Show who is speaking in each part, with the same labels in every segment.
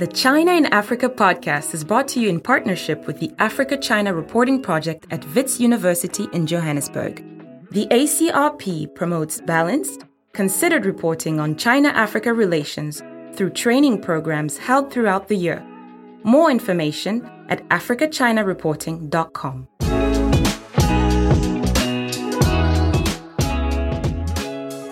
Speaker 1: The China in Africa podcast is brought to you in partnership with the Africa China Reporting Project at Wits University in Johannesburg. The ACRP promotes balanced, considered reporting on China Africa relations through training programs held throughout the year. More information at africachinareporting.com.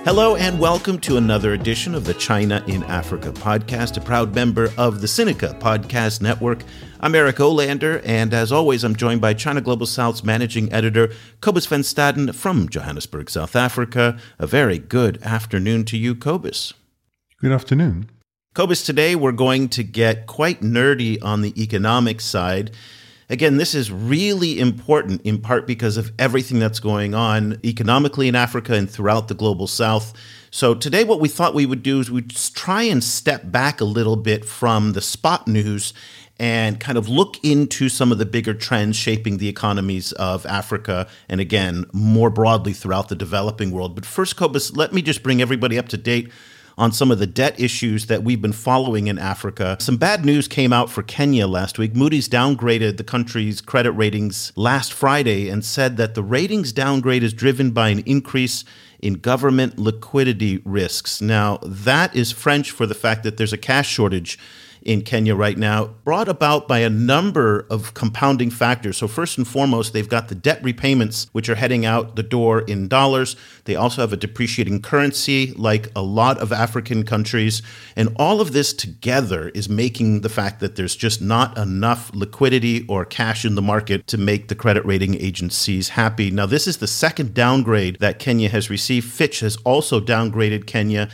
Speaker 2: Hello and welcome to another edition of the China in Africa podcast, a proud member of the Sinica Podcast Network. I'm Eric Olander, and as always, I'm joined by China Global South's managing editor, Cobus van Staden from Johannesburg, South Africa. A very good afternoon to you, Cobus.
Speaker 3: Good afternoon.
Speaker 2: Cobus, today we're going to get quite nerdy on the economic side. Again, this is really important in part because of everything that's going on economically in Africa and throughout the global south. So, today, what we thought we would do is we'd try and step back a little bit from the spot news and kind of look into some of the bigger trends shaping the economies of Africa and again, more broadly throughout the developing world. But first, Cobus, let me just bring everybody up to date on some of the debt issues that we've been following in Africa. Some bad news came out for Kenya last week. Moody's downgraded the country's credit ratings last Friday and said that the ratings downgrade is driven by an increase in government liquidity risks. Now, that is French for the fact that there's a cash shortage in Kenya right now, brought about by a number of compounding factors. So, first and foremost, they've got the debt repayments, which are heading out the door in dollars. They also have a depreciating currency, like a lot of African countries. And all of this together is making the fact that there's just not enough liquidity or cash in the market to make the credit rating agencies happy. Now, this is the second downgrade that Kenya has received. Fitch has also downgraded Kenya.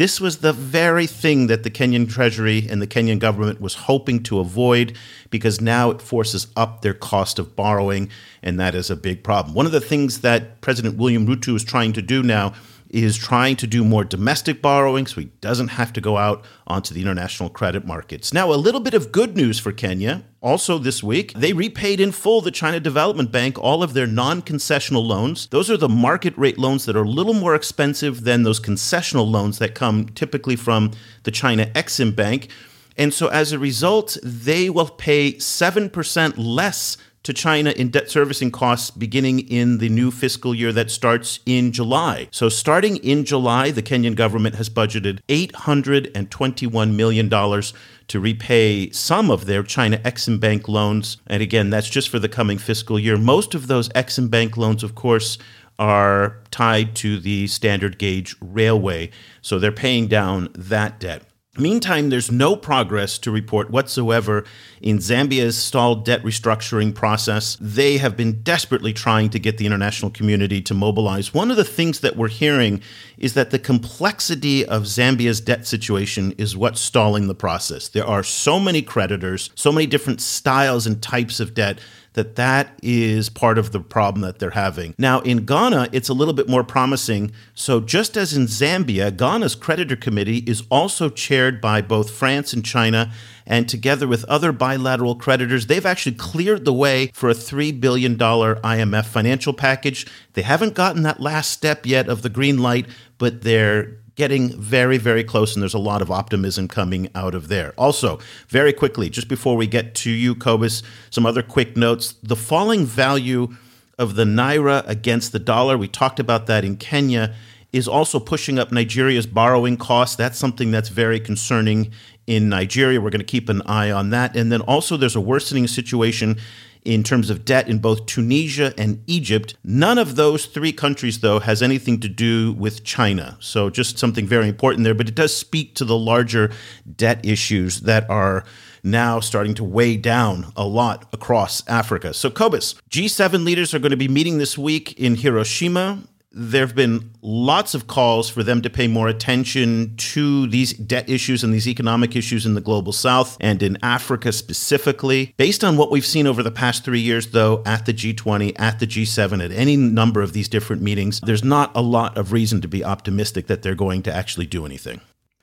Speaker 2: This was the very thing that the Kenyan Treasury and the Kenyan government was hoping to avoid because now it forces up their cost of borrowing, and that is a big problem. One of the things that President William Ruto is trying to do now is trying to do more domestic borrowing so he doesn't have to go out onto the international credit markets. Now, a little bit of good news for Kenya. Also, this week, they repaid in full the China Development Bank all of their non concessional loans. Those are the market rate loans that are a little more expensive than those concessional loans that come typically from the China Exim Bank. And so, as a result, they will pay 7% less to China in debt servicing costs beginning in the new fiscal year that starts in July. So, starting in July, the Kenyan government has budgeted $821 million to repay some of their China Exim Bank loans. And again, that's just for the coming fiscal year. Most of those Exim Bank loans, of course, are tied to the standard gauge railway. So, they're paying down that debt. Meantime, there's no progress to report whatsoever in Zambia's stalled debt restructuring process. They have been desperately trying to get the international community to mobilize. One of the things that we're hearing is that the complexity of Zambia's debt situation is what's stalling the process. There are so many creditors, so many different styles and types of debt that that is part of the problem that they're having. Now, in Ghana, it's a little bit more promising. So, just as in Zambia, Ghana's creditor committee is also chaired by both France and China. And together with other bilateral creditors, they've actually cleared the way for a $3 billion IMF financial package. They haven't gotten that last step yet of the green light, but they're getting very, very close, and there's a lot of optimism coming out of there. Also, very quickly, just before we get to you, Cobus, some other quick notes. The falling value of the naira against the dollar, we talked about that in Kenya, is also pushing up Nigeria's borrowing costs. That's something that's very concerning in Nigeria. We're going to keep an eye on that. And then also, there's a worsening situation in terms of debt in both Tunisia and Egypt. None of those three countries, though, has anything to do with China. So just something very important there. But it does speak to the larger debt issues that are now starting to weigh down a lot across Africa. So, Cobus, G7 leaders are going to be meeting this week in Hiroshima there have been lots of calls for them to pay more attention to these debt issues and these economic issues in the global south and in Africa specifically. Based on what we've seen over the past three years, though, at the G20, at the G7, at any number of these different meetings, there's not a lot of reason to be optimistic that they're going to actually do anything.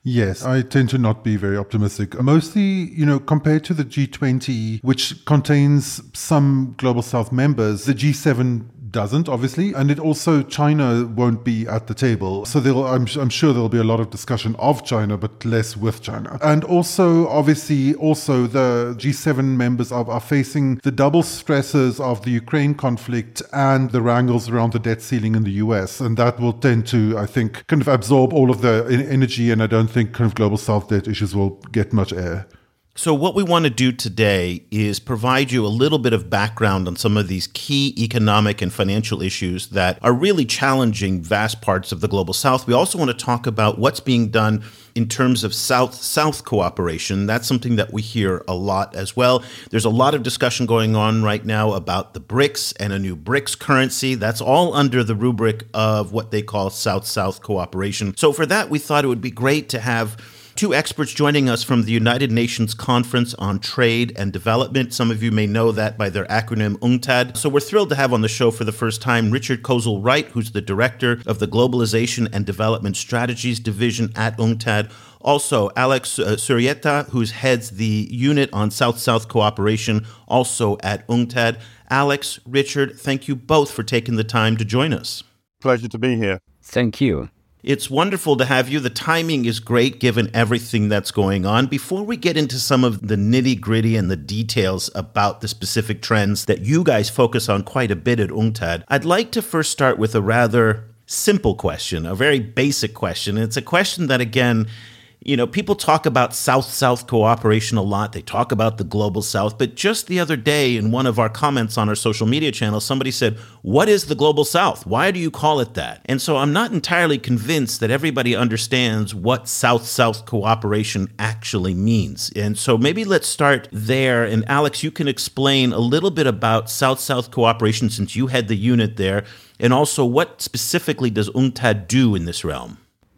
Speaker 3: Yes, I tend to not be very optimistic. Mostly, you know, compared to the G20, which contains some Global South members, the G7 doesn't, obviously, and it also China won't be at the table. So I'm, I'm sure there'll be a lot of discussion of China, but less with China. And also, obviously, also the G7 members are, are facing the double stresses of the Ukraine conflict and the wrangles around the debt ceiling in the US, and that will tend to, I think, kind of absorb all of the energy. And I don't think kind of global South debt issues will get much air.
Speaker 2: So, what we want to do today is provide you a little bit of background on some of these key economic and financial issues that are really challenging vast parts of the global south. We also want to talk about what's being done in terms of South South cooperation. That's something that we hear a lot as well. There's a lot of discussion going on right now about the BRICS and a new BRICS currency. That's all under the rubric of what they call South South cooperation. So, for that, we thought it would be great to have two experts joining us from the United Nations Conference on Trade and Development. Some of you may know that by their acronym UNCTAD. So we're thrilled to have on the show for the first time Richard Kozul-Wright, who's the director of the Globalization and Development Strategies Division at UNCTAD. Also, Alex uh, Izurieta, who heads the unit on South South cooperation, also at UNCTAD. Alex, Richard, thank you both for taking the time to join us.
Speaker 4: Pleasure to be here.
Speaker 5: Thank you.
Speaker 2: It's wonderful to have you. The timing is great given everything that's going on. Before we get into some of the nitty gritty and the details about the specific trends that you guys focus on quite a bit at UNCTAD, I'd like to first start with a rather simple question, a very basic question. It's a question that, again, you know, people talk about South South cooperation a lot. They talk about the global South. But just the other day, in one of our comments on our social media channel, somebody said, What is the global South? Why do you call it that? And so I'm not entirely convinced that everybody understands what South South cooperation actually means. And so maybe let's start there. And Alex, you can explain a little bit about South South cooperation since you had the unit there. And also, what specifically does UNCTAD do in this realm?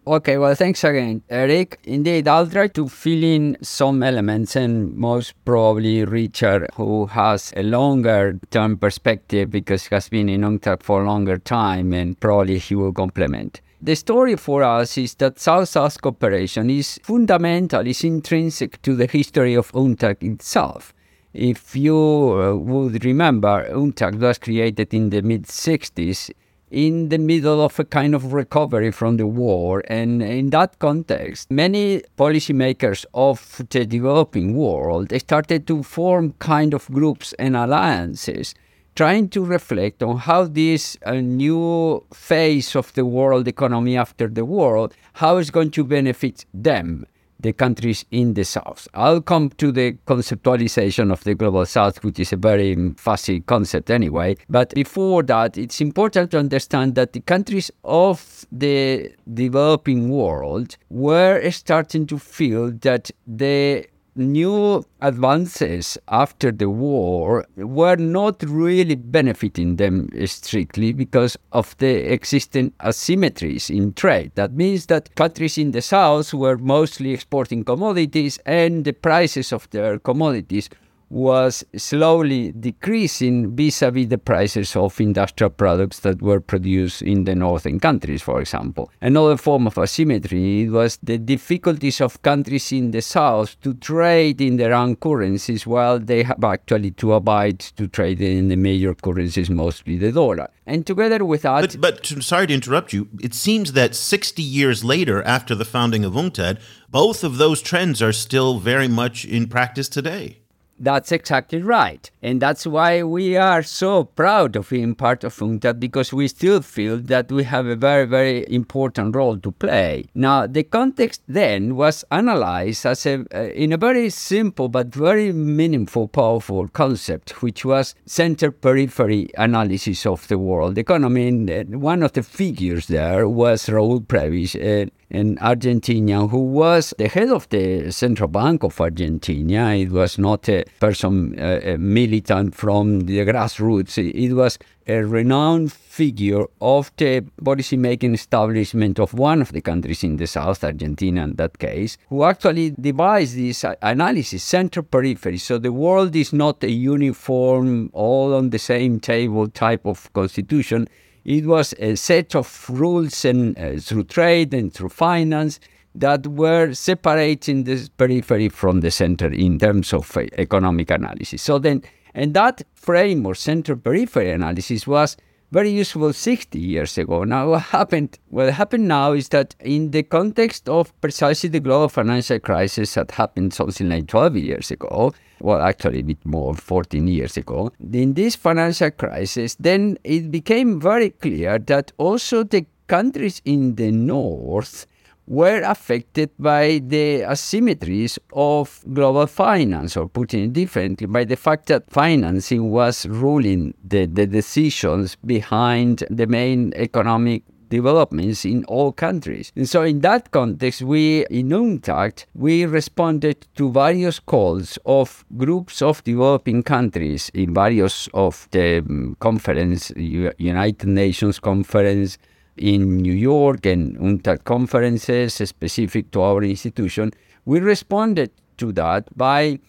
Speaker 5: Okay, well, thanks again, Eric. Indeed, I'll try to fill in some elements, and most probably Richard, who has a longer term perspective because he has been in UNCTAD for a longer time, and probably he will complement. The story for us is that South-South cooperation is fundamental, is intrinsic to the history of UNCTAD itself. If you uh, would remember, UNCTAD was created in the mid 60s in the middle of a kind of recovery from the war. And in that context, many policymakers of the developing world they started to form kind of groups and alliances trying to reflect on how this uh, new phase of the world economy after the war how is going to benefit them the countries in the South. I'll come to the conceptualization of the Global South, which is a very fuzzy concept anyway. But before that, it's important to understand that the countries of the developing world were starting to feel that the new advances after the war were not really benefiting them strictly because of the existing asymmetries in trade. That means that countries in the south were mostly exporting commodities and the prices of their commodities was slowly decreasing vis-a-vis the prices of industrial products that were produced in the northern countries, for example. Another form of asymmetry was the difficulties of countries in the south to trade in their own currencies while they have actually to abide to trade in the major currencies, mostly the dollar. And together with that...
Speaker 2: But, but sorry to interrupt you, it seems that 60 years later, after the founding of UNCTAD, both of those trends are still very much in practice today.
Speaker 5: That's exactly right. And that's why we are so proud of being part of UNCTAD because we still feel that we have a very, very important role to play. Now, the context then was analyzed as a, uh, in a very simple but very meaningful, powerful concept, which was center periphery analysis of the world economy. And one of the figures there was Raul Prebisch, uh, an Argentina who was the head of the Central Bank of Argentina. It was not a person, uh, a militant from the grassroots. It was a renowned figure of the policy making establishment of one of the countries in the south, Argentina in that case, who actually devised this analysis, center periphery. So the world is not a uniform, all on the same table type of constitution it was a set of rules and uh, through trade and through finance that were separating the periphery from the center in terms of uh, economic analysis. So then, and that frame or center periphery analysis was very useful 60 years ago. Now, what happened? What happened now is that in the context of precisely the global financial crisis that happened something like 12 years ago, well, actually a bit more, 14 years ago, in this financial crisis, then it became very clear that also the countries in the north were affected by the asymmetries of global finance, or putting it differently, by the fact that financing was ruling the, the decisions behind the main economic developments in all countries. And so in that context, we in UNCTAD, we responded to various calls of groups of developing countries in various of the um, conference, United Nations conference, in New York and UNCTAD conferences specific to our institution, we responded to that by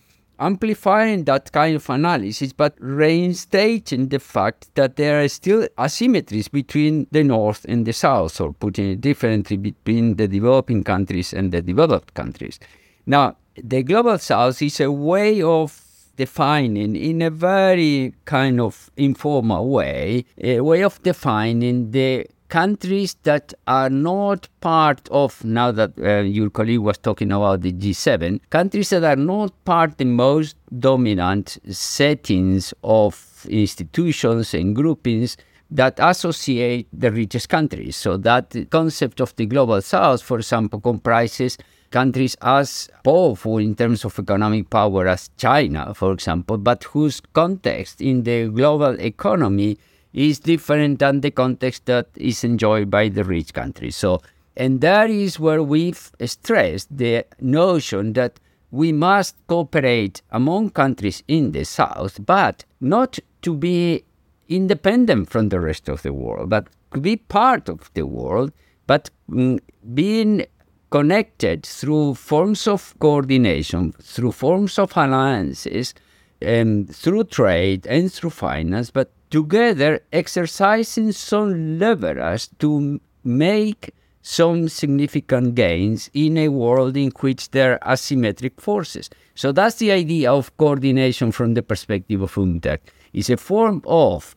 Speaker 5: amplifying that kind of analysis, but reinstating the fact that there are still asymmetries between the North and the South, or putting it differently, between the developing countries and the developed countries. Now, the Global South is a way of defining in a very kind of informal way, a way of defining the countries that are not part of, now that uh, your colleague was talking about the G7, countries that are not part the most dominant settings of institutions and groupings that associate the richest countries. So that concept of the global south, for example, comprises countries as powerful in terms of economic power as China, for example, but whose context in the global economy is different than the context that is enjoyed by the rich countries. So, and that is where we've stressed the notion that we must cooperate among countries in the South, but not to be independent from the rest of the world, but to be part of the world, but mm, being connected through forms of coordination, through forms of alliances, and through trade and through finance, but together exercising some leverage to make some significant gains in a world in which there are asymmetric forces. So that's the idea of coordination from the perspective of UNCTAD. It's a form of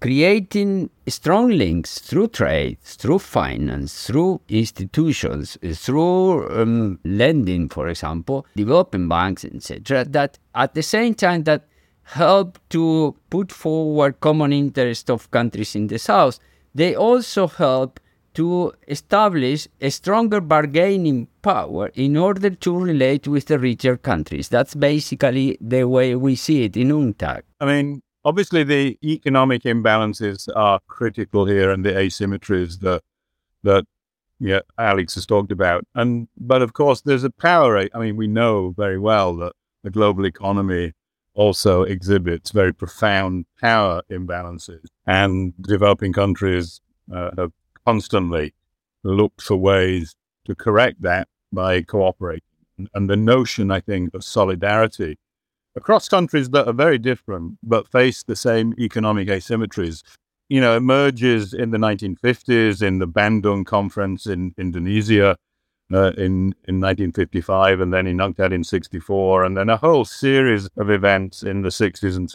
Speaker 5: creating strong links through trade, through finance, through institutions, through um, lending, for example, developing banks, etc. That at the same time that help to put forward common interest of countries in the south, they also help to establish a stronger bargaining power in order to relate with the richer countries. That's basically the way we see it in UNCTAD.
Speaker 4: I mean, obviously the economic imbalances are critical here and the asymmetries that that yeah, Alex has talked about. And but of course there's a power I mean, we know very well that the global economy also exhibits very profound power imbalances. And developing countries uh, have constantly looked for ways to correct that by cooperating. And the notion, I think, of solidarity across countries that are very different but face the same economic asymmetries, you know, emerges in the 1950s in the Bandung Conference in Indonesia uh, in, in 1955 and then in UNCTAD in 64, and then a whole series of events in the 60s and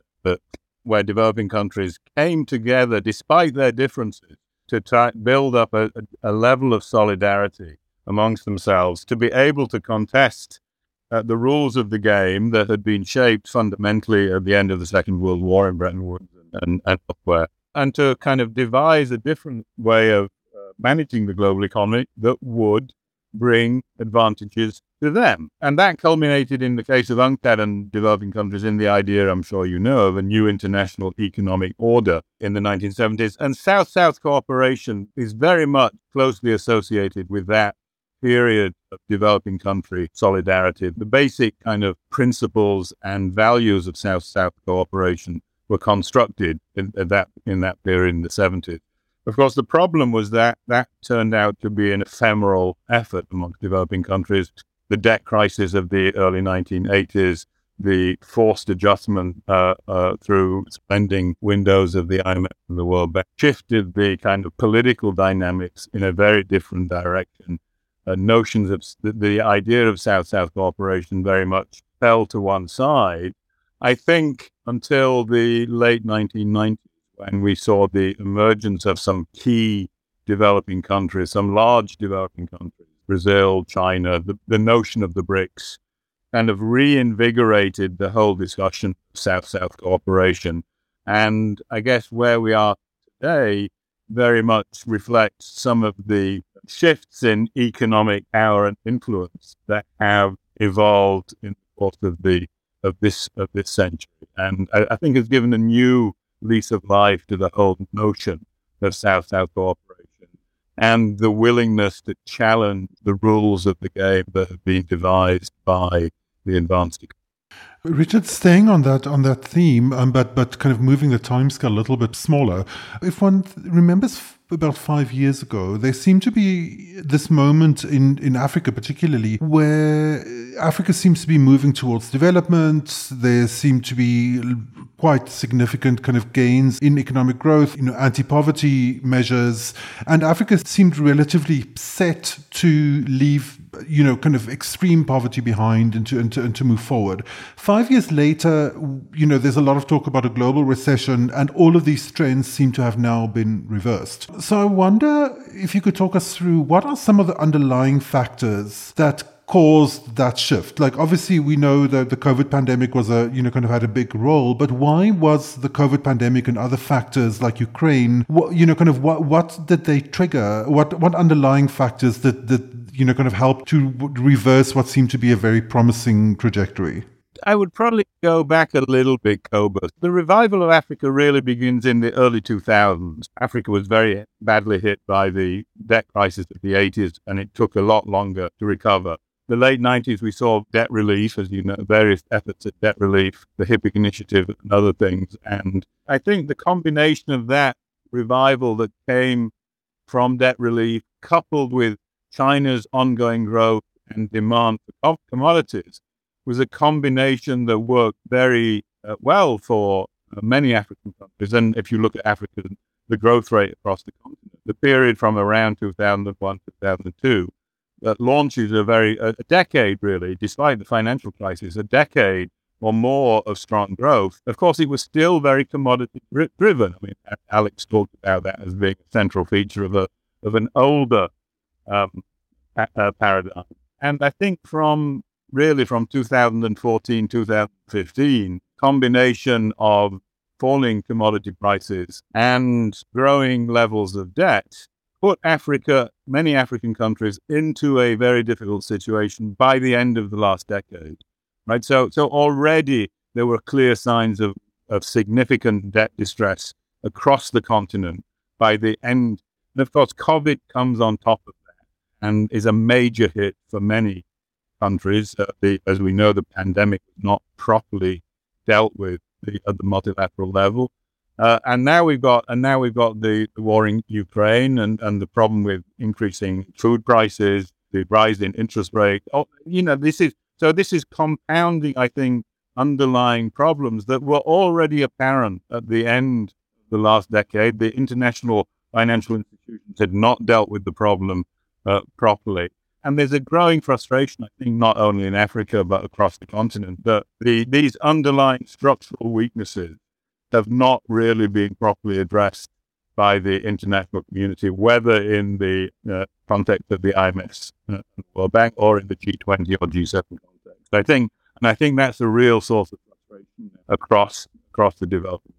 Speaker 4: where developing countries came together despite their differences to try, build up a, a, level of solidarity amongst themselves to be able to contest uh, the rules of the game that had been shaped fundamentally at the end of the Second World War in Bretton Woods and, and elsewhere, and to kind of devise a different way of uh, managing the global economy that would bring advantages to them. And that culminated in the case of UNCTAD and developing countries in the idea, I'm sure you know, of a new international economic order in the 1970s. And South South cooperation is very much closely associated with that period of developing country solidarity. The basic kind of principles and values of South South cooperation were constructed in, in, that, in that period in the 70s. Of course, the problem was that that turned out to be an ephemeral effort amongst developing countries. The debt crisis of the early 1980s, the forced adjustment uh, uh, through spending windows of the IMF and the World Bank shifted the kind of political dynamics in a very different direction. Uh, notions of the, the idea of South South cooperation very much fell to one side. I think until the late 1990s, when we saw the emergence of some key developing countries, some large developing countries, Brazil, China, the, the notion of the BRICS kind of reinvigorated the whole discussion of South South cooperation. And I guess where we are today very much reflects some of the shifts in economic power and influence that have evolved in the course of the of this of this century. And I, I think has given a new lease of life to the whole notion of South South cooperation and the willingness to challenge the rules of the game that have been devised by the advanced economy.
Speaker 3: Richard, staying on that on that theme, um, but but kind of moving the timescale a little bit smaller. If one remembers f- about five years ago, there seemed to be this moment in in Africa, particularly, where Africa seems to be moving towards development. There seem to be quite significant kind of gains in economic growth, you know, anti-poverty measures, and Africa seemed relatively set to leave you know, kind of extreme poverty behind and to, and to, and to move forward. Five years later, you know, there's a lot of talk about a global recession, and all of these trends seem to have now been reversed. So I wonder if you could talk us through what are some of the underlying factors that caused that shift? Like, obviously, we know that the COVID pandemic was a, you know, kind of had a big role, but why was the COVID pandemic and other factors like Ukraine, what, you know, kind of what, what did they trigger? What, what underlying factors that, that, you know, kind of help to reverse what seemed to be a very promising trajectory?
Speaker 4: I would probably go back a little bit, Cobus. The revival of Africa really begins in the early 2000s. Africa was very badly hit by the debt crisis of the 80s, and it took a lot longer to recover. The late 90s, we saw debt relief, as you know, various efforts at debt relief, the HIPC initiative, and other things. And I think the combination of that revival that came from debt relief, coupled with China's ongoing growth and demand for commodities was a combination that worked very uh, well for uh, many African countries. And if you look at Africa, the growth rate across the continent, the period from around 2001 to 2002, that launches a very a, a decade really, despite the financial crisis, a decade or more of strong growth. Of course, it was still very commodity driven. I mean, Alex talked about that as being a central feature of a of an older um, uh, paradigm. And I think from really from 2014, 2015, combination of falling commodity prices and growing levels of debt put Africa, many African countries, into a very difficult situation by the end of the last decade. Right. So, so already there were clear signs of, of significant debt distress across the continent by the end. And of course, COVID comes on top of and is a major hit for many countries. Uh, the, as we know, the pandemic was not properly dealt with the, at the multilateral level. Uh, and now we've got and now we've got the, the, war in Ukraine and, and the problem with increasing food prices, the rise in interest rate. Oh, you know, this is so this is compounding, I think, underlying problems that were already apparent at the end of the last decade. The international financial institutions had not dealt with the problem uh, properly. And there's a growing frustration, I think, not only in Africa, but across the continent, that the, these underlying structural weaknesses have not really been properly addressed by the international community, whether in the uh, context of the IMF uh, World Bank or in the G20 or G7 context. I think, and I think that's a real source of frustration across across the developing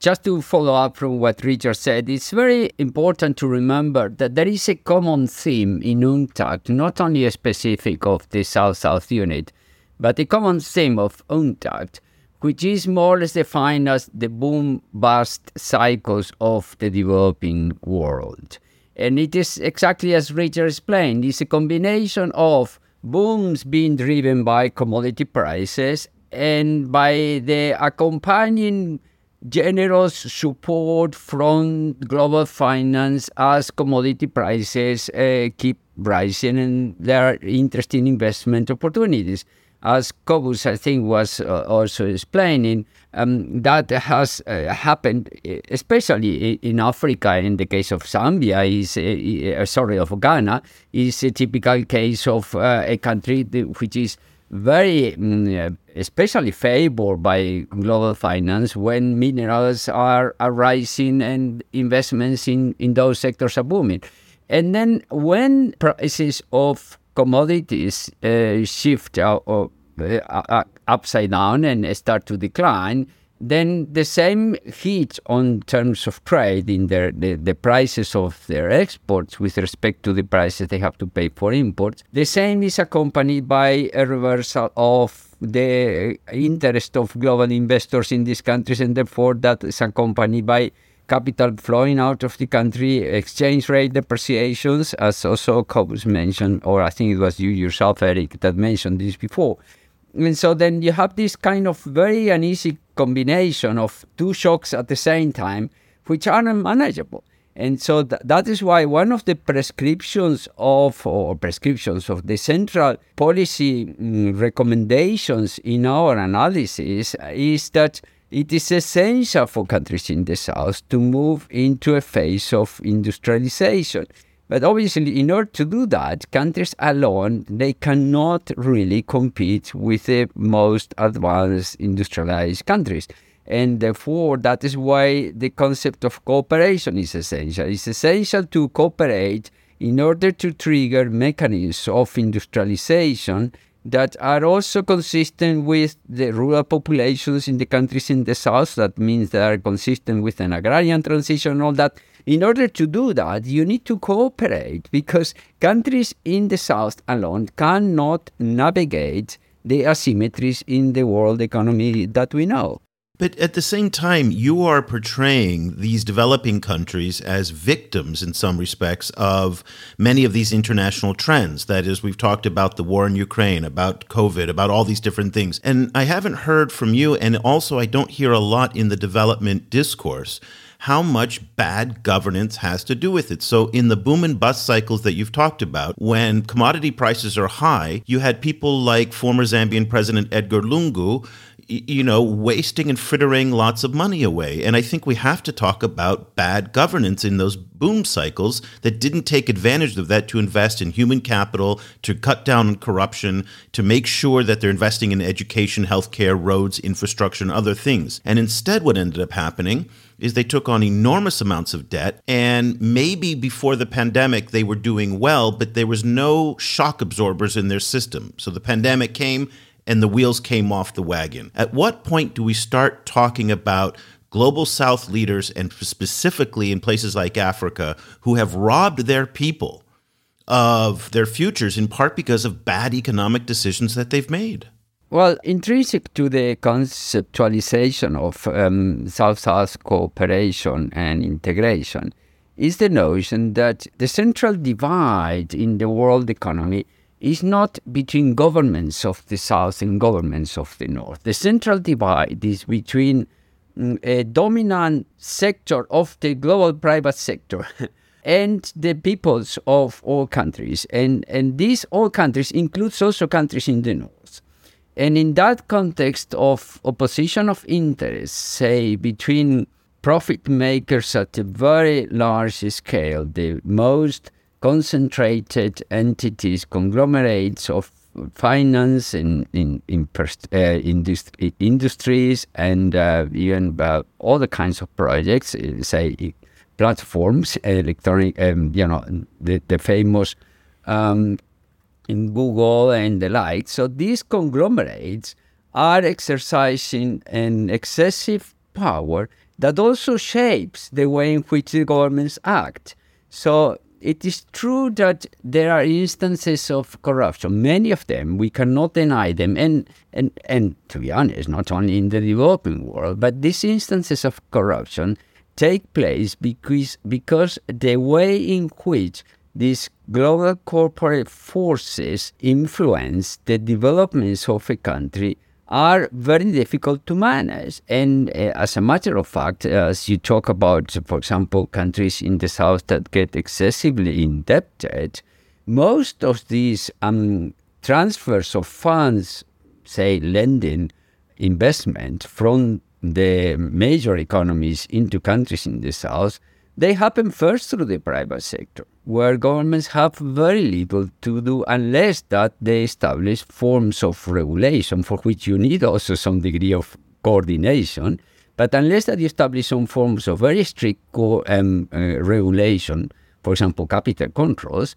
Speaker 5: just to follow up from what Richard said, it's very important to remember that there is a common theme in UNCTAD, not only a specific of the South South unit, but a common theme of UNCTAD, which is more or less defined as the boom bust cycles of the developing world. And it is exactly as Richard explained, it's a combination of booms being driven by commodity prices and by the accompanying generous support from global finance as commodity prices uh, keep rising and there are interesting investment opportunities. As Cobus, I think, was uh, also explaining, um, that has uh, happened, especially in Africa. In the case of Zambia, is uh, sorry of Ghana, is a typical case of uh, a country which is very, mm, especially favored by global finance when minerals are, are rising and investments in, in those sectors are booming. And then when prices of commodities uh, shift uh, uh, upside down and start to decline, then the same hit on terms of trade in their the, the prices of their exports with respect to the prices they have to pay for imports the same is accompanied by a reversal of the interest of global investors in these countries and therefore that is accompanied by capital flowing out of the country exchange rate depreciations as also Cobus mentioned or I think it was you yourself Eric that mentioned this before and so then you have this kind of very uneasy combination of two shocks at the same time, which are unmanageable. And so th- that is why one of the prescriptions of, or prescriptions of the central policy mm, recommendations in our analysis is that it is essential for countries in the South to move into a phase of industrialization. But obviously, in order to do that, countries alone, they cannot really compete with the most advanced industrialized countries. And therefore, that is why the concept of cooperation is essential. It's essential to cooperate in order to trigger mechanisms of industrialization that are also consistent with the rural populations in the countries in the south. That means they are consistent with an agrarian transition all that. In order to do that, you need to cooperate because countries in the south alone cannot navigate the asymmetries in the world economy that we know.
Speaker 2: But at the same time, you are portraying these developing countries as victims in some respects of many of these international trends. That is, we've talked about the war in Ukraine, about COVID, about all these different things. And I haven't heard from you, and also I don't hear a lot in the development discourse how much bad governance has to do with it. So, in the boom and bust cycles that you've talked about, when commodity prices are high, you had people like former Zambian President Edgar Lungu you know, wasting and frittering lots of money away. And I think we have to talk about bad governance in those boom cycles that didn't take advantage of that to invest in human capital, to cut down on corruption, to make sure that they're investing in education, healthcare, roads, infrastructure, and other things. And instead, what ended up happening is they took on enormous amounts of debt. And maybe before the pandemic, they were doing well, but there was no shock absorbers in their system. So the pandemic came and the wheels came off the wagon. At what point do we start talking about global south leaders and specifically in places like Africa who have robbed their people of their futures in part because of bad economic decisions that they've made?
Speaker 5: Well, intrinsic to the conceptualization of um, South South cooperation and integration is the notion that the central divide in the world economy is not between governments of the South and governments of the North. The central divide is between mm, a dominant sector of the global private sector and the peoples of all countries. And, and these all countries include also countries in the North. And in that context of opposition of interests, say between profit makers at a very large scale, the most concentrated entities, conglomerates of finance in in, in uh, industri- industries and uh, even uh, other kinds of projects, uh, say platforms, electronic, um, you know, the, the famous um, in Google and the like. So these conglomerates are exercising an excessive power that also shapes the way in which the governments act. So it is true that there are instances of corruption, many of them, we cannot deny them. And, and, and to be honest, not only in the developing world, but these instances of corruption take place because, because the way in which these global corporate forces influence the developments of a country are very difficult to manage. And uh, as a matter of fact, as you talk about, for example, countries in the south that get excessively indebted, most of these um, transfers of funds, say lending, investment from the major economies into countries in the south, they happen first through the private sector, where governments have very little to do unless that they establish forms of regulation for which you need also some degree of coordination. But unless that you establish some forms of very strict um, uh, regulation, for example, capital controls,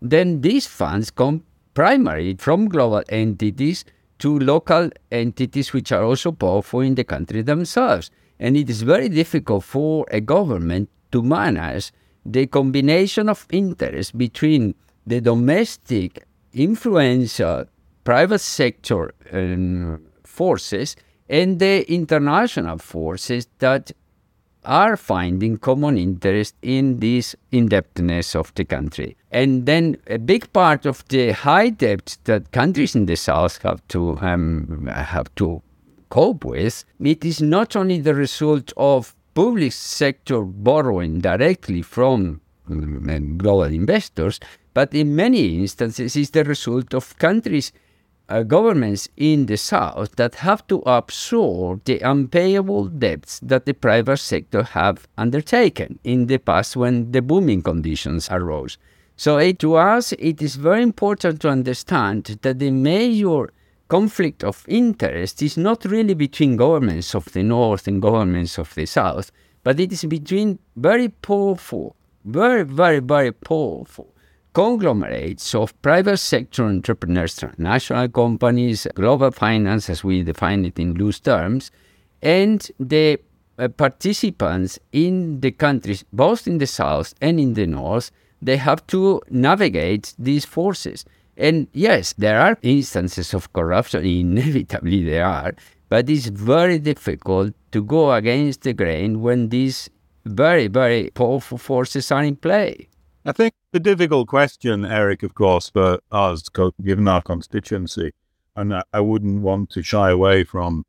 Speaker 5: then these funds come primarily from global entities to local entities which are also powerful in the country themselves. And it is very difficult for a government to manage the combination of interest between the domestic influential private sector um, forces and the international forces that are finding common interest in this indebtedness of the country. And then a big part of the high debt that countries in the south have to um, have to cope with, it is not only the result of public sector borrowing directly from global investors, but in many instances is the result of countries uh, governments in the south that have to absorb the unpayable debts that the private sector have undertaken in the past when the booming conditions arose. So to us, it is very important to understand that the major conflict of interest is not really between governments of the north and governments of the south, but it is between very powerful, very, very, very powerful conglomerates of private sector entrepreneurs, national companies, global finance, as we define it in loose terms, and the uh, participants in the countries, both in the south and in the north, they have to navigate these forces. And yes, there are instances of corruption, inevitably there are, but it's very difficult to go against the grain when these very, very powerful forces are in play.
Speaker 4: I think the difficult question, Eric, of course, for us, given our constituency, and I wouldn't want to shy away from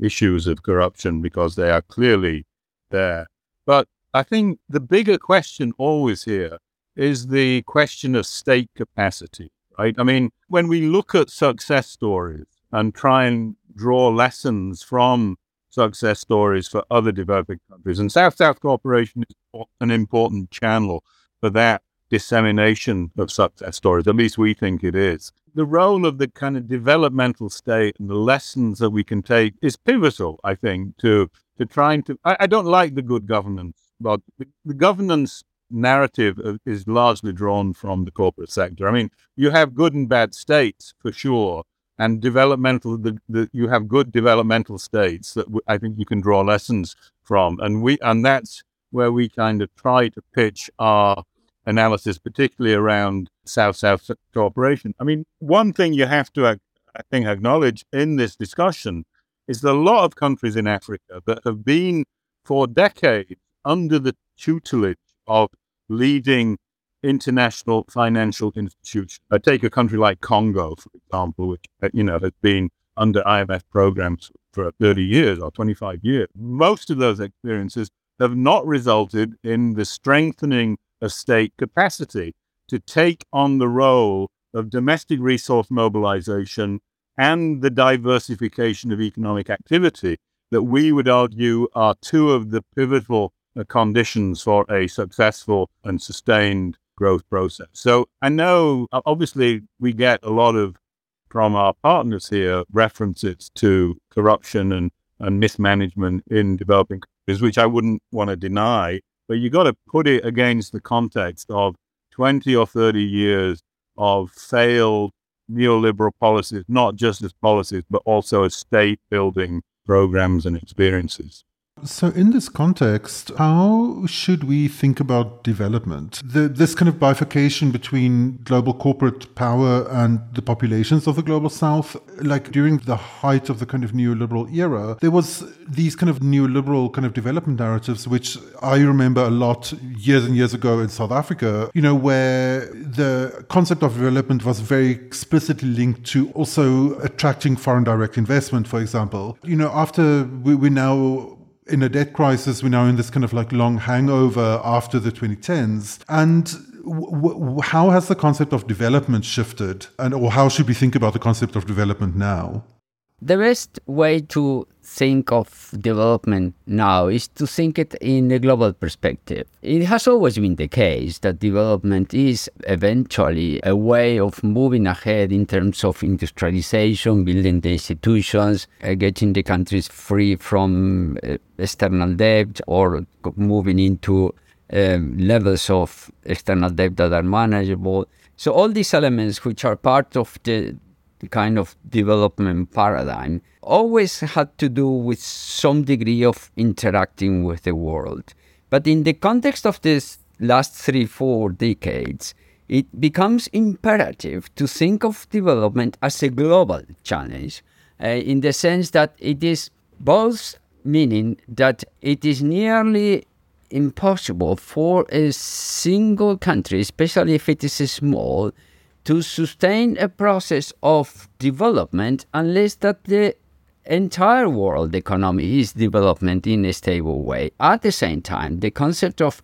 Speaker 4: issues of corruption because they are clearly there. But I think the bigger question always here is the question of state capacity, right? I mean, when we look at success stories and try and draw lessons from success stories for other developing countries, and South South cooperation is an important channel for that dissemination of success stories. At least we think it is. The role of the kind of developmental state and the lessons that we can take is pivotal, I think, to to trying to. I, I don't like the good governance, but the, the governance narrative is largely drawn from the corporate sector. I mean, you have good and bad states for sure, and developmental. The, the, you have good developmental states that w- I think you can draw lessons from, and we and that's where we kind of try to pitch our analysis, particularly around South South cooperation. I mean, one thing you have to, I think, acknowledge in this discussion is that a lot of countries in Africa that have been for decades under the tutelage of leading international financial institutions. I take a country like Congo, for example, which uh, you know has been under IMF programs for 30 years or 25 years. Most of those experiences have not resulted in the strengthening of state capacity to take on the role of domestic resource mobilization and the diversification of economic activity that we would argue are two of the pivotal uh, conditions for a successful and sustained growth process. So I know obviously we get a lot of from our partners here references to corruption and, and mismanagement in developing countries, which I wouldn't want to deny but you've got to put it against the context of 20 or 30 years of failed neoliberal policies, not just as policies, but also as state building programs and experiences.
Speaker 3: So, in this context, how should we think about development? The, this kind of bifurcation between global corporate power and the populations of the global south, like during the height of the kind of neoliberal era, there was these kind of neoliberal kind of development narratives, which I remember a lot years and years ago in South Africa, you know, where the concept of development was very explicitly linked to also attracting foreign direct investment, for example. You know, after we, we now in a debt crisis. We're now in this kind of like long hangover after the 2010s. And w- how has the concept of development shifted? And or how should we think about the concept of development now?
Speaker 5: The best way to think of development now is to think it in a global perspective. It has always been the case that development is eventually a way of moving ahead in terms of industrialization, building the institutions, uh, getting the countries free from uh, external debt, or moving into um, levels of external debt that are manageable. So all these elements, which are part of the kind of development paradigm, always had to do with some degree of interacting with the world. But in the context of this last three, four decades, it becomes imperative to think of development as a global challenge, uh, in the sense that it is both meaning that it is nearly impossible for a single country, especially if it is small, to sustain a process of development unless that the entire world economy is development in a stable way. At the same time, the concept of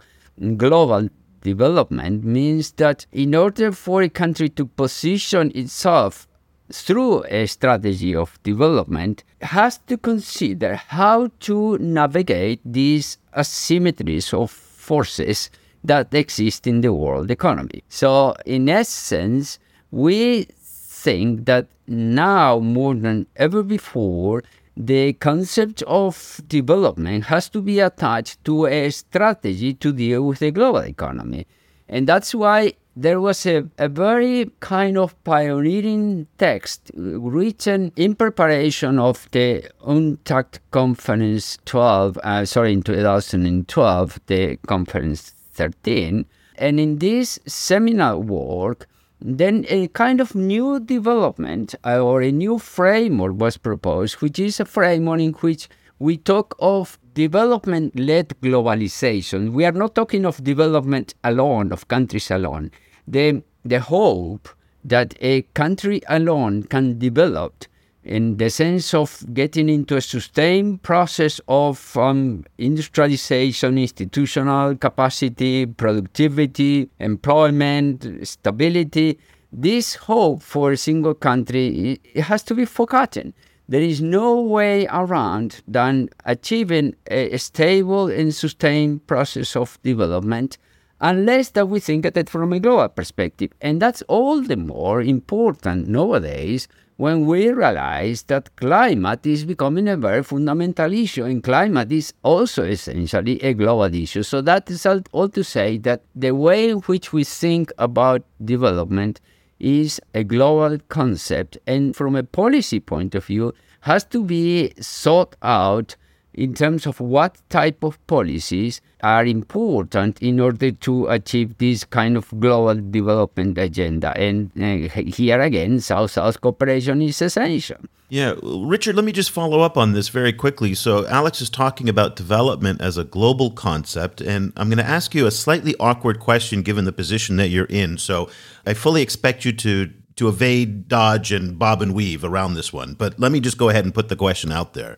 Speaker 5: global development means that in order for a country to position itself through a strategy of development has to consider how to navigate these asymmetries of forces that exist in the world economy. So, in essence, we think that now more than ever before, the concept of development has to be attached to a strategy to deal with the global economy. And that's why there was a, a very kind of pioneering text written in preparation of the UNCTAD Conference 12, uh, sorry, in 2012, the Conference 13. And in this seminal work, then a kind of new development uh, or a new framework was proposed, which is a framework in which we talk of development led globalization. We are not talking of development alone, of countries alone. The, the hope that a country alone can develop in the sense of getting into a sustained process of um, industrialization, institutional capacity, productivity, employment, stability. This hope for a single country it has to be forgotten. There is no way around than achieving a stable and sustained process of development unless that we think at it from a global perspective. And that's all the more important nowadays when we realize that climate is becoming a very fundamental issue, and climate is also essentially a global issue. So that is all to say that the way in which we think about development is a global concept, and from a policy point of view, has to be sought out in terms of what type of policies are important in order to achieve this kind of global development agenda. And uh, here again, South South cooperation is essential.
Speaker 2: Yeah, Richard, let me just follow up on this very quickly. So, Alex is talking about development as a global concept, and I'm going to ask you a slightly awkward question given the position that you're in. So, I fully expect you to to evade, dodge, and bob and weave around this one. But let me just go ahead and put the question out there.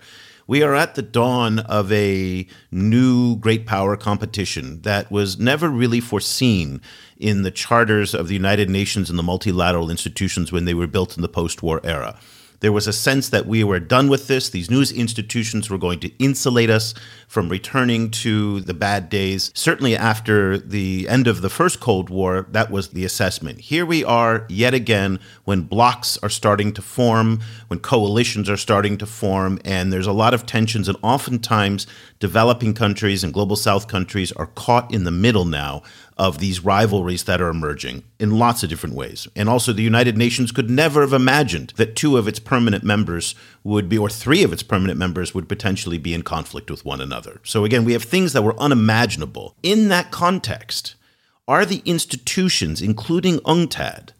Speaker 2: We are at the dawn of a new great power competition that was never really foreseen in the charters of the United Nations and the multilateral institutions when they were built in the post war era. There was a sense that we were done with this. These news institutions were going to insulate us from returning to the bad days. Certainly, after the end of the first Cold War, that was the assessment. Here we are yet again when blocks are starting to form, when coalitions are starting to form, and there's a lot of tensions. And oftentimes, developing countries and global south countries are caught in the middle now of these rivalries that are emerging in lots of different ways. And also, the United Nations could never have imagined that two of its permanent members would be, or three of its permanent members would potentially be in conflict with one another. So, again, we have things that were unimaginable. In that context, are the institutions, including UNCTAD,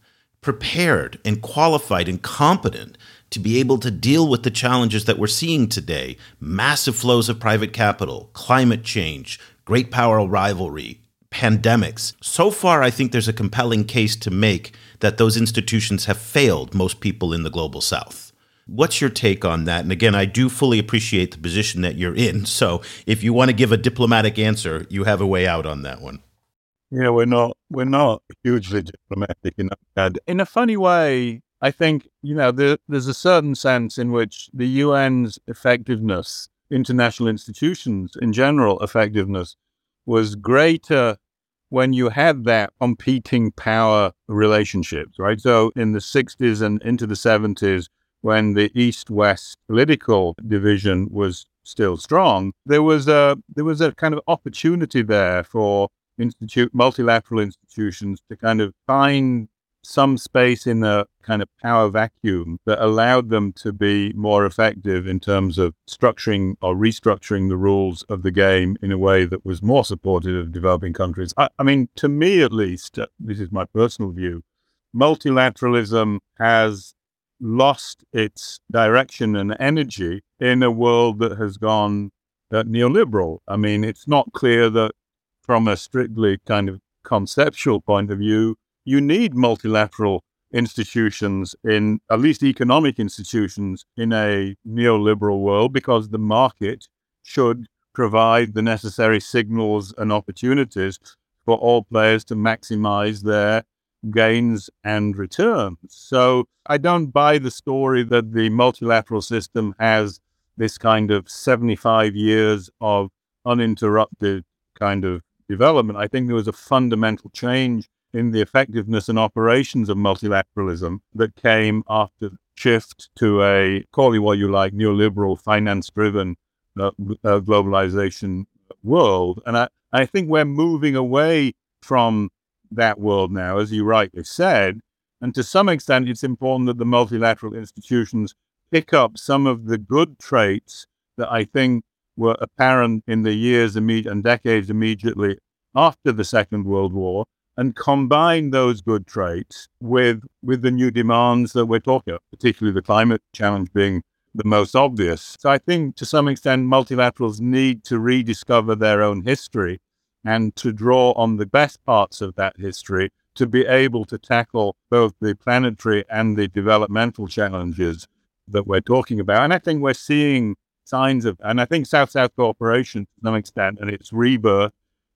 Speaker 2: prepared and qualified and competent to be able to deal with the challenges that we're seeing today massive flows of private capital, climate change, great power rivalry, pandemics. So far, I think there's a compelling case to make that those institutions have failed most people in the global south. What's your take on that? And again, I do fully appreciate the position that you're in. So if you want to give a diplomatic answer, you have a way out on that one.
Speaker 4: Yeah, we're not we're not hugely diplomatic in that. In a funny way, I think, you know, there, there's a certain sense in which the UN's effectiveness, international institutions in general effectiveness, was greater when you had that competing power relationships, right? So in the 60s and into the 70s, when the East West political division was still strong, there was a there was a kind of opportunity there for institute multilateral institutions to kind of find some space in the kind of power vacuum that allowed them to be more effective in terms of structuring or restructuring the rules of the game in a way that was more supportive of developing countries. I, I mean, to me at least, uh, this is my personal view, multilateralism has lost its direction and energy in a world that has gone uh, neoliberal. I mean, it's not clear that from a strictly kind of conceptual point of view, you need multilateral institutions in at least economic institutions in a neoliberal world because the market should provide the necessary signals and opportunities for all players to maximize their gains and returns. So I don't buy the story that the multilateral system has this kind of 75 years of uninterrupted kind of development. I think there was a fundamental change in the effectiveness and operations of multilateralism that came after the shift to a, call it what you like, neoliberal, finance driven uh, uh, globalization world. And I, I think we're moving away from that world now, as you rightly said. And to some extent, it's important that the multilateral institutions pick up some of the good traits that I think were apparent in the years immediate and decades immediately after the Second World War and combine those good traits with with the new demands that we're talking about, particularly the climate challenge being the most obvious. So I think to some extent multilaterals need to rediscover their own history and to draw on the best parts of that history to be able to tackle both the planetary and the developmental challenges that we're talking about. And I think we're seeing signs of, and I think South South cooperation to some extent and its rebirth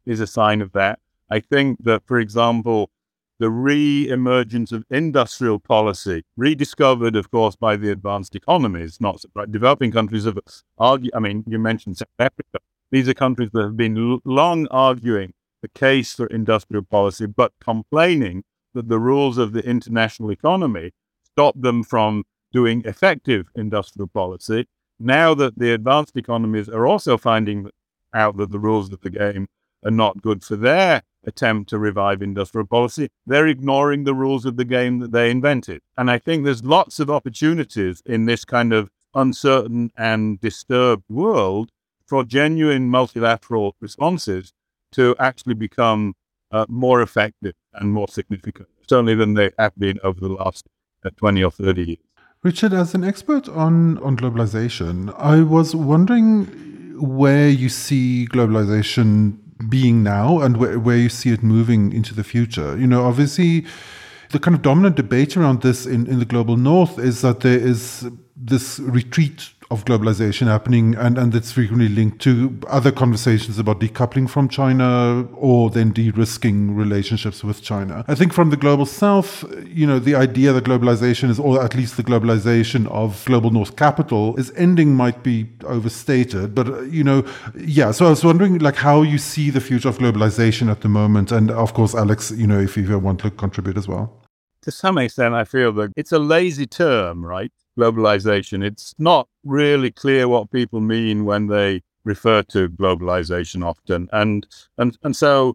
Speaker 4: is a sign of that. I think that, for example, the re emergence of industrial policy, rediscovered, of course, by the advanced economies, not developing countries have argued. I mean, you mentioned South Africa. These are countries that have been long arguing the case for industrial policy, but complaining that the rules of the international economy stop them from doing effective industrial policy. Now that the advanced economies are also finding out that the rules of the game are not good for their attempt to revive industrial policy. They're ignoring the rules of the game that they invented. And I think there's lots of opportunities in this kind of uncertain and disturbed world for genuine multilateral responses to actually become uh, more effective and more significant, certainly than they have been over the last uh, 20 or 30 years.
Speaker 3: Richard, as an expert on, on globalization, I was wondering where you see globalization being now and where, where you see it moving into the future. You know, obviously, the kind of dominant debate around this in, in the global north is that there is this retreat of globalization happening, and, and that's frequently linked to other conversations about decoupling from China or then de risking relationships with China. I think from the global south, you know, the idea that globalization is, or at least the globalization of global north capital is ending might be overstated. But, you know, yeah, so I was wondering, like, how you see the future of globalization at the moment. And of course, Alex, you know, if you want to contribute as well.
Speaker 4: To some extent, I feel that it's a lazy term, right? Globalization. It's not really clear what people mean when they refer to globalization often. And and and so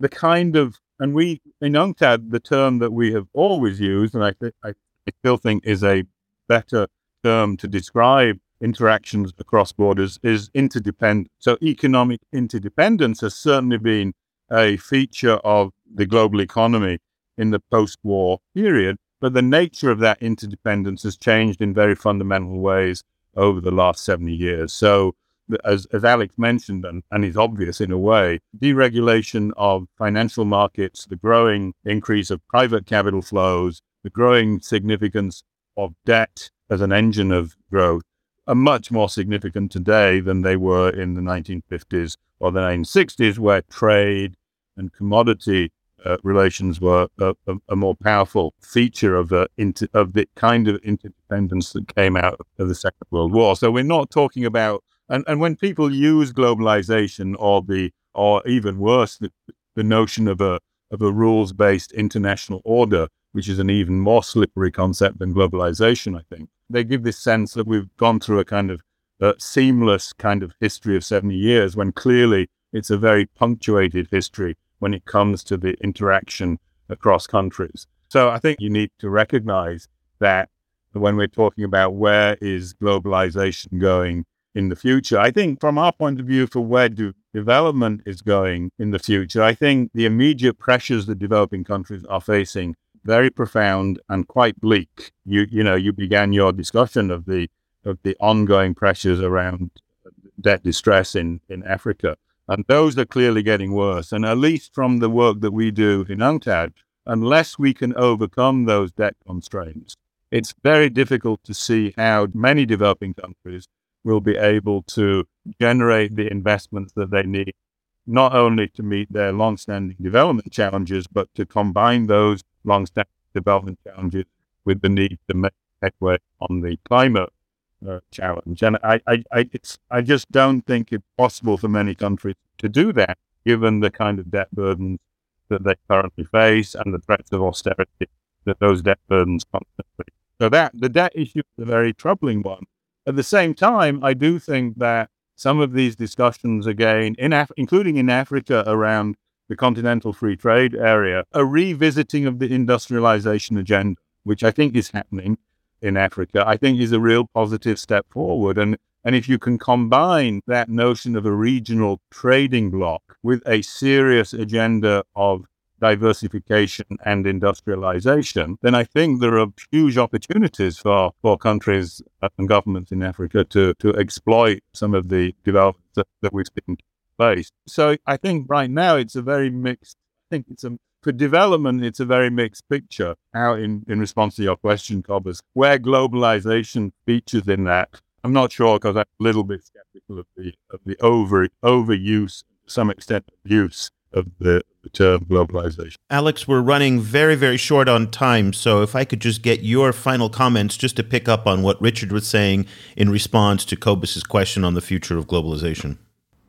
Speaker 4: the kind of and we in UNCTAD, the term that we have always used, and I, th- I still think is a better term to describe interactions across borders, is interdependent. So economic interdependence has certainly been a feature of the global economy in the post-war period. But the nature of that interdependence has changed in very fundamental ways over the last 70 years. So, as, as Alex mentioned, and, and is obvious in a way, deregulation of financial markets, the growing increase of private capital flows, the growing significance of debt as an engine of growth are much more significant today than they were in the 1950s or the 1960s, where trade and commodity uh, relations were a, a, a, more powerful feature of the inter, of the kind of interdependence that came out of the Second World War. So we're not talking about and, and when people use globalization or the or even worse the, the notion of a of a rules based international order, which is an even more slippery concept than globalization, I think they give this sense that we've gone through a kind of uh, seamless kind of history of 70 years when clearly it's a very punctuated history when it comes to the interaction across countries. So I think you need to recognize that when we're talking about where is globalization going in the future, I think from our point of view for where development is going in the future, I think the immediate pressures that developing countries are facing very profound and quite bleak. You you know, you began your discussion of the of the ongoing pressures around debt distress in, in Africa. And those are clearly getting worse. And at least from the work that we do in UNCTAD, unless we can overcome those debt constraints, it's very difficult to see how many developing countries will be able to generate the investments that they need, not only to meet their long-standing development challenges, but to combine those long-standing development challenges with the need to make headway on the climate challenge. And I, I, I, it's, I just don't think it's possible for many countries to do that, given the kind of debt burdens that they currently face and the threats of austerity that those debt burdens constantly. So that the debt issue is a very troubling one. At the same time, I do think that some of these discussions, again, in Af- including in Africa around the continental free trade area, a revisiting of the industrialization agenda, which I think is happening, in Africa, I think is a real positive step forward. And and if you can combine that notion of a regional trading bloc with a serious agenda of diversification and industrialization, then I think there are huge opportunities for, for countries and governments in Africa to, to exploit some of the developments that, that we've seen place. So I think right now it's a very mixed, I think it's a for development, it's a very mixed picture. How, in, in response to your question, Cobus, where globalization features in that, I'm not sure because I'm a little bit skeptical of the of the over overuse, to some extent, use of the, the term globalization.
Speaker 2: Alex, we're running very, very short on time. So if I could just get your final comments just to pick up on what Richard was saying in response to Cobus's question on the future of globalization.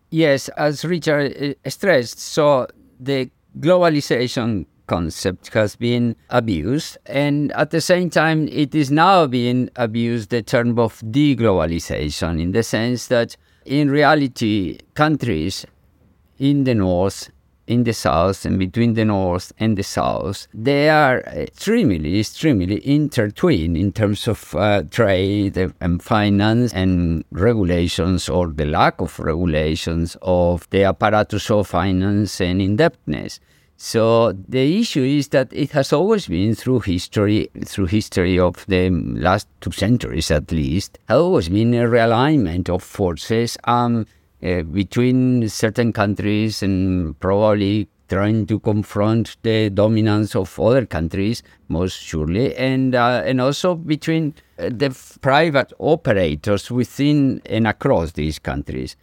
Speaker 5: Yes, as Richard uh, stressed, so the globalization concept has been abused and at the same time it is now being abused the term of deglobalization in the sense that in reality countries in the north in the south and between the north and the south, they are extremely, extremely intertwined in terms of uh, trade and finance and regulations or the lack of regulations of the apparatus of finance and indebtedness. So the issue is that it has always been through history, through history of the last two centuries at least, has always been a realignment of forces. Um, uh, between certain countries and probably trying to confront the dominance of other countries, most surely, and uh, and also between uh, the private operators within and across these countries.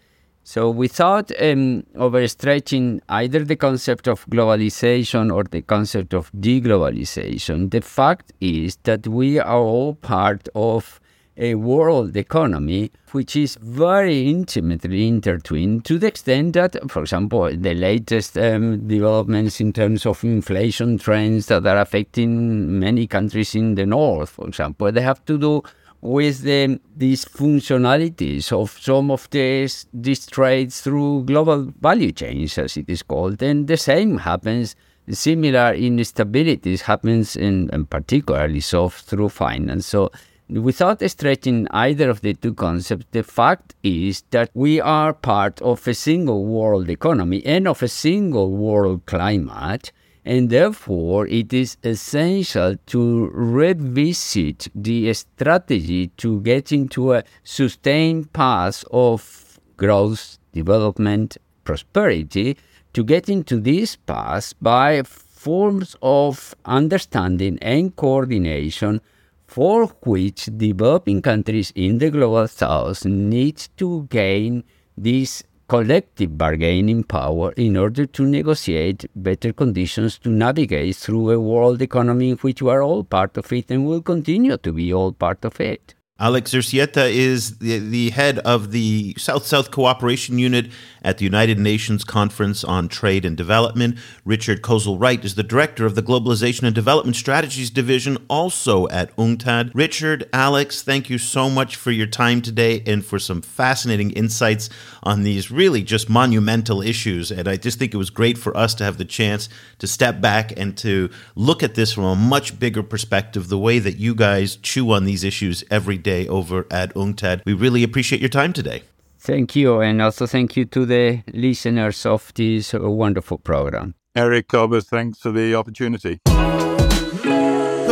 Speaker 5: So, without um, overstretching either the concept of globalization or the concept of deglobalization, the fact is that we are all part of a world economy which is very intimately intertwined to the extent that, for example, the latest um, developments in terms of inflation trends that are affecting many countries in the north, for example, they have to do with the these functionalities of some of these, these trades through global value chains, as it is called. And the same happens, similar instabilities happens in, in particularly so through finance. So Without stretching either of the two concepts, the fact is that we are part of a single world economy and of a single world climate, and therefore it is essential to revisit the strategy to get into a sustained path of growth, development, prosperity, to get into this path by forms of understanding and coordination for which developing countries in the global south need to gain this collective bargaining power in order to negotiate better conditions to navigate through a world economy in which we are all part of it and will continue to be all part of it.
Speaker 2: Alex Izurieta is the, the head of the South South Cooperation Unit at the United Nations Conference on Trade and Development. Richard Kozul-Wright is the director of the Globalization and Development Strategies Division, also at UNCTAD. Richard, Alex, thank you so much for your time today and for some fascinating insights on these really just monumental issues. And I just think it was great for us to have the chance to step back and to look at this from a much bigger perspective, the way that you guys chew on these issues every day over at UNCTAD. We really appreciate your time today.
Speaker 5: Thank you, and also thank you to the listeners of this uh, wonderful program.
Speaker 4: Eric Cobus, thanks for the opportunity.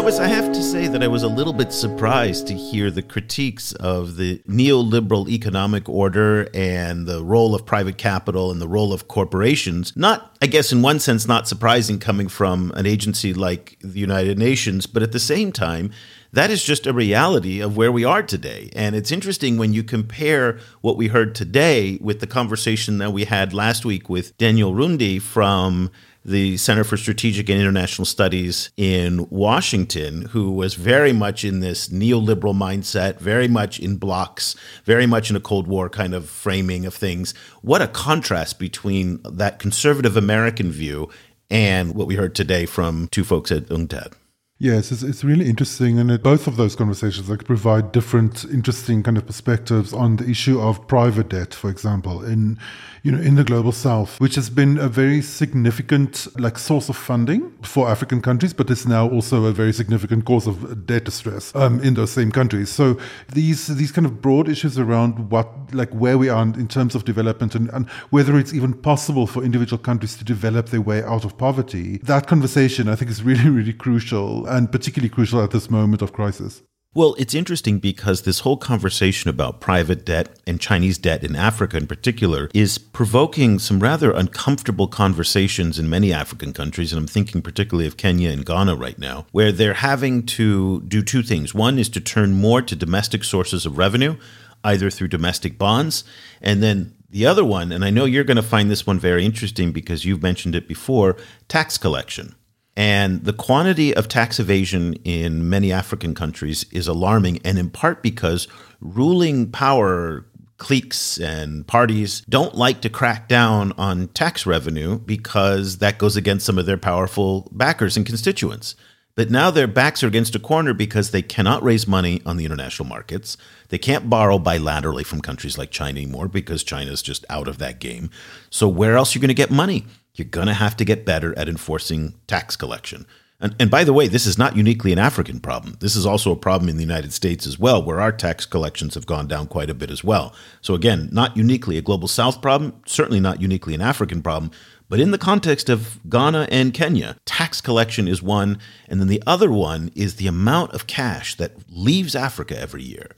Speaker 2: Cobus, I have to say that I was a little bit surprised to hear the critiques of the neoliberal economic order and the role of private capital and the role of corporations. Not, I guess, in one sense, not surprising coming from an agency like the United Nations, but at the same time, that is just a reality of where we are today. And it's interesting when you compare what we heard today with the conversation that we had last week with Daniel Runde from the Center for Strategic and International Studies in Washington, who was very much in this neoliberal mindset, very much in blocks, very much in a Cold War kind of framing of things. What a contrast between that conservative American view and what we heard today from two folks at UNCTAD.
Speaker 3: Yes, it's, it's really interesting, and both of those conversations like provide different, interesting kind of perspectives on the issue of private debt, for example, in you know in the global south, which has been a very significant like source of funding for African countries, but is now also a very significant cause of debt distress um, in those same countries. So these these kind of broad issues around what like where we are in terms of development and, and whether it's even possible for individual countries to develop their way out of poverty, that conversation I think is really really crucial and particularly crucial at this moment of crisis.
Speaker 2: Well, it's interesting because this whole conversation about private debt and Chinese debt in Africa in particular is provoking some rather uncomfortable conversations in many African countries. And I'm thinking particularly of Kenya and Ghana right now, where they're having to do two things. One is to turn more to domestic sources of revenue, either through domestic bonds, and then the other one, and I know you're going to find this one very interesting because you've mentioned it before tax collection. And the quantity of tax evasion in many African countries is alarming, and in part because ruling power cliques and parties don't like to crack down on tax revenue because that goes against some of their powerful backers and constituents. But now their backs are against a corner because they cannot raise money on the international markets. They can't borrow bilaterally from countries like China anymore because China's just out of that game. So where else are you going to get money? You're going to have to get better at enforcing tax collection. And, and by the way, this is not uniquely an African problem. This is also a problem in the United States as well, where our tax collections have gone down quite a bit as well. So, again, not uniquely a global south problem, certainly not uniquely an African problem. But in the context of Ghana and Kenya, tax collection is one. And then the other one is the amount of cash that leaves Africa every year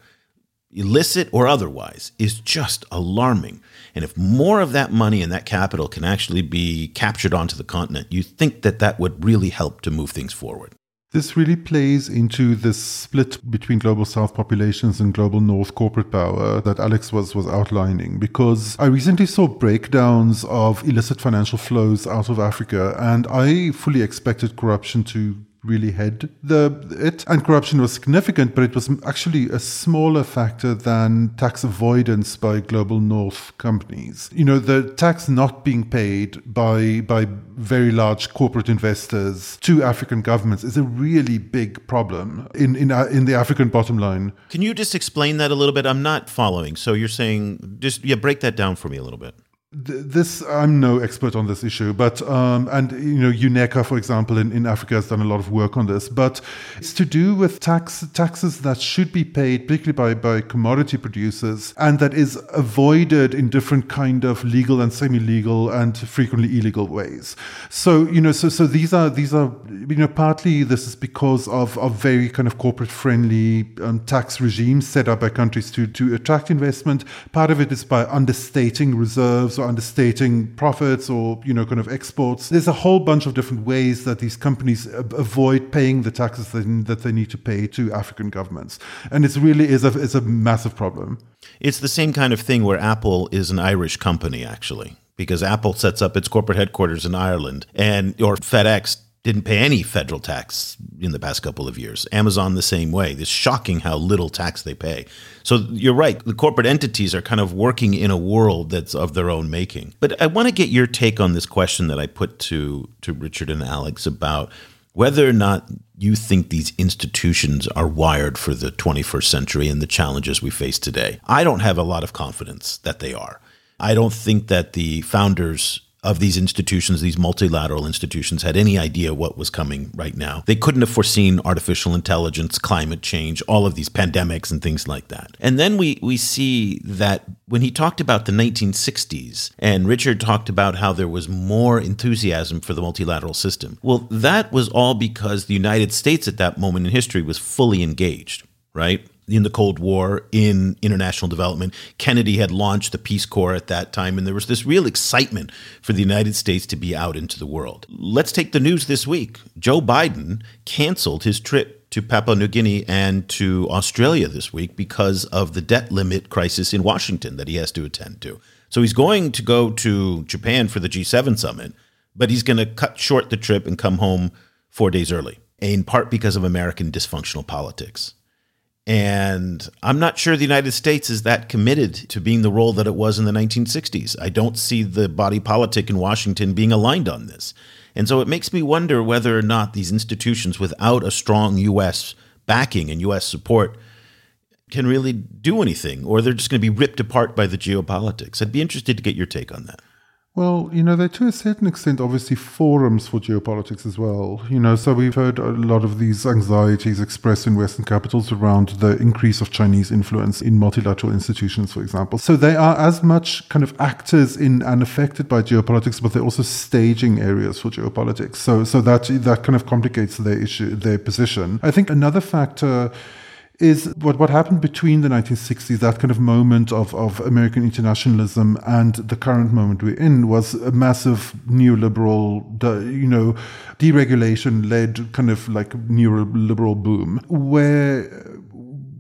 Speaker 2: illicit or otherwise, is just alarming. And if more of that money and that capital can actually be captured onto the continent, you think that that would really help to move things forward.
Speaker 3: This really plays into this split between global south populations and global north corporate power that Alex was, was outlining. Because I recently saw breakdowns of illicit financial flows out of Africa, and I fully expected corruption to really had. The it and corruption was significant but it was actually a smaller factor than tax avoidance by global north companies. You know the tax not being paid by by very large corporate investors to african governments is a really big problem in in uh, in the african bottom line.
Speaker 2: Can you just explain that a little bit? I'm not following. So you're saying just yeah break that down for me a little bit
Speaker 3: this I'm no expert on this issue, but um, and you know UNECA, for example, in, in Africa has done a lot of work on this. But it's to do with tax taxes that should be paid, particularly by by commodity producers, and that is avoided in different kind of legal and semi-legal and frequently illegal ways. So you know, so so these are these are you know partly this is because of of very kind of corporate friendly um, tax regimes set up by countries to to attract investment. Part of it is by understating reserves or understating profits or, you know, kind of exports. There's a whole bunch of different ways that these companies avoid paying the taxes that they need to pay to African governments. And it really is a, it's a massive problem.
Speaker 2: It's the same kind of thing where Apple is an Irish company, actually, because Apple sets up its corporate headquarters in Ireland and or FedEx didn't pay any federal tax in the past couple of years. Amazon the same way. It's shocking how little tax they pay. So you're right. The corporate entities are kind of working in a world that's of their own making. But I want to get your take on this question that I put to to Richard and Alex about whether or not you think these institutions are wired for the 21st century and the challenges we face today. I don't have a lot of confidence that they are. I don't think that the founders of these institutions, these multilateral institutions, had any idea what was coming right now. They couldn't have foreseen artificial intelligence, climate change, all of these pandemics and things like that. And then we, we see that when he talked about the 1960s, and Richard talked about how there was more enthusiasm for the multilateral system, well, that was all because the United States at that moment in history was fully engaged, right? In the Cold War, in international development. Kennedy had launched the Peace Corps at that time, and there was this real excitement for the United States to be out into the world. Let's take the news this week. Joe Biden canceled his trip to Papua New Guinea and to Australia this week because of the debt limit crisis in Washington that he has to attend to. So he's going to go to Japan for the G7 summit, but he's going to cut short the trip and come home four days early, in part because of American dysfunctional politics. And I'm not sure the United States is that committed to being the role that it was in the 1960s. I don't see the body politic in Washington being aligned on this. And so it makes me wonder whether or not these institutions, without a strong U.S. backing and U.S. support, can really do anything, or they're just going to be ripped apart by the geopolitics. I'd be interested to get your take on that.
Speaker 3: Well, you know, they're to a certain extent obviously forums for geopolitics as well. You know, so we've heard a lot of these anxieties expressed in Western capitals around the increase of Chinese influence in multilateral institutions, for example. So they are as much kind of actors in and affected by geopolitics, but they're also staging areas for geopolitics. So so that that kind of complicates their issue, their position. I think another factor is what, what happened between the 1960s, that kind of moment of, of American internationalism and the current moment we're in was a massive neoliberal, you know, deregulation led kind of like neoliberal boom where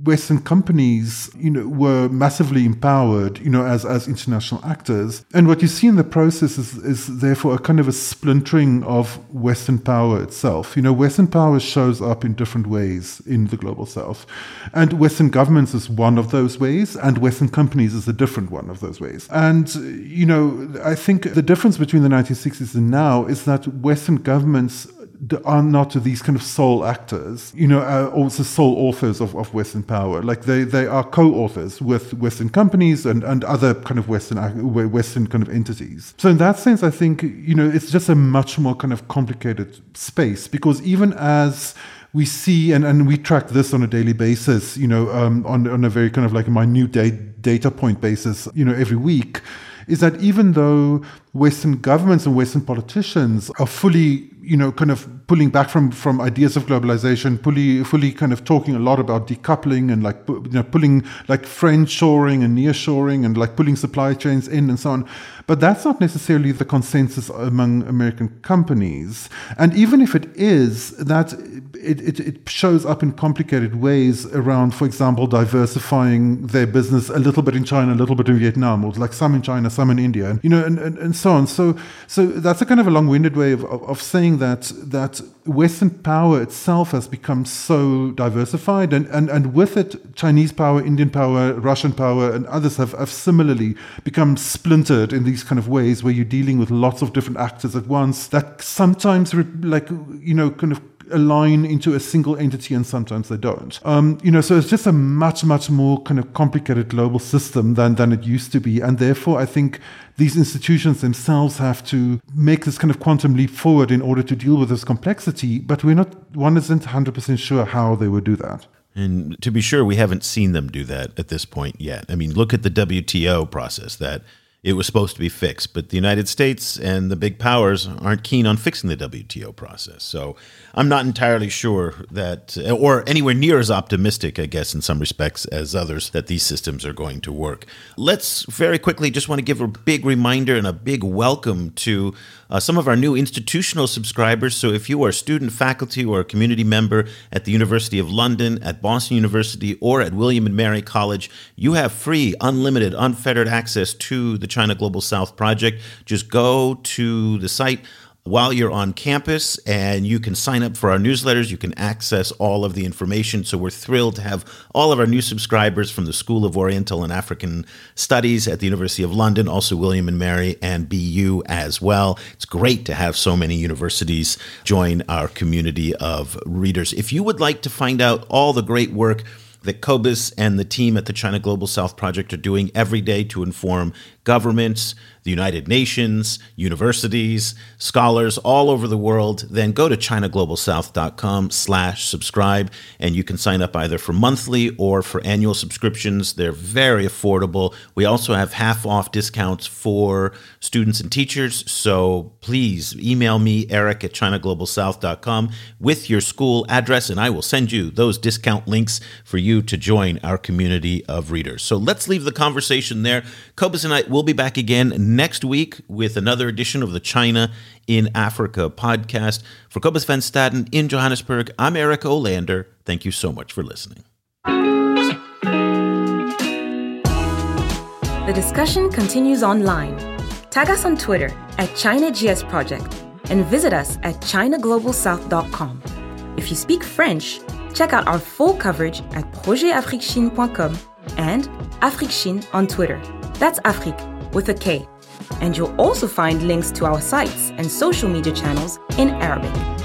Speaker 3: Western companies, you know, were massively empowered, you know, as, as international actors. And what you see in the process is, is therefore a kind of a splintering of Western power itself. You know, Western power shows up in different ways in the global south. And Western governments is one of those ways, and Western companies is a different one of those ways. And, you know, I think the difference between the 1960s and now is that Western governments are not these kind of sole actors, you know, uh, also sole authors of, of Western power. Like they, they are co-authors with Western companies and, and other kind of Western Western kind of entities. So in that sense, I think you know it's just a much more kind of complicated space because even as we see and, and we track this on a daily basis, you know, um, on, on a very kind of like a minute data point basis, you know, every week, is that even though Western governments and Western politicians are fully you know, kind of pulling back from from ideas of globalization, fully fully kind of talking a lot about decoupling and like you know pulling like friend shoring and near shoring and like pulling supply chains in and so on. But that's not necessarily the consensus among American companies. And even if it is, that it, it, it shows up in complicated ways around, for example, diversifying their business a little bit in China, a little bit in Vietnam, or like some in China, some in India, and you know, and, and, and so on. So so that's a kind of a long-winded way of, of, of saying that that Western power itself has become so diversified, and, and, and with it, Chinese power, Indian power, Russian power, and others have, have similarly become splintered in these kind of ways where you're dealing with lots of different actors at once that sometimes, like, you know, kind of align into a single entity and sometimes they don't. Um, you know, so it's just a much, much more kind of complicated global system than, than it used to be. And therefore, I think these institutions themselves have to make this kind of quantum leap forward in order to deal with this complexity. But we're not, one isn't 100% sure how they would do that.
Speaker 2: And to be sure, we haven't seen them do that at this point yet. I mean, look at the WTO process that it was supposed to be fixed. But the United States and the big powers aren't keen on fixing the WTO process. So I'm not entirely sure that, or anywhere near as optimistic, I guess, in some respects, as others, that these systems are going to work. Let's very quickly just want to give a big reminder and a big welcome to uh, some of our new institutional subscribers. So if you are a student, faculty, or a community member at the University of London, at Boston University, or at William and Mary College, you have free, unlimited, unfettered access to the China Global South project. Just go to the site while you're on campus and you can sign up for our newsletters. You can access all of the information. So we're thrilled to have all of our new subscribers from the School of Oriental and African Studies at the University of London, also William and Mary and BU as well. It's great to have so many universities join our community of readers. If you would like to find out all the great work that Cobus and the team at the China Global South Project are doing every day to inform governments, the United Nations, universities, scholars all over the world, then go to chinaglobalsouth.com slash subscribe and you can sign up either for monthly or for annual subscriptions. They're very affordable. We also have half off discounts for students and teachers. So please email me, Eric at chinaglobalsouth.com with your school address and I will send you those discount links for you to join our community of readers. So let's leave the conversation there. Cobus and I will be back again next week with another edition of the China in Africa podcast. For Cobus Van Staden in Johannesburg, I'm Eric Olander. Thank you so much for listening.
Speaker 1: The discussion continues online. Tag us on Twitter at ChinaGS Project and visit us at ChinaGlobalSouth.com. If you speak French, check out our full coverage at projetafriquechine.com and AfrikChine on Twitter. That's Afrik with a K and you'll also find links to our sites and social media channels in Arabic.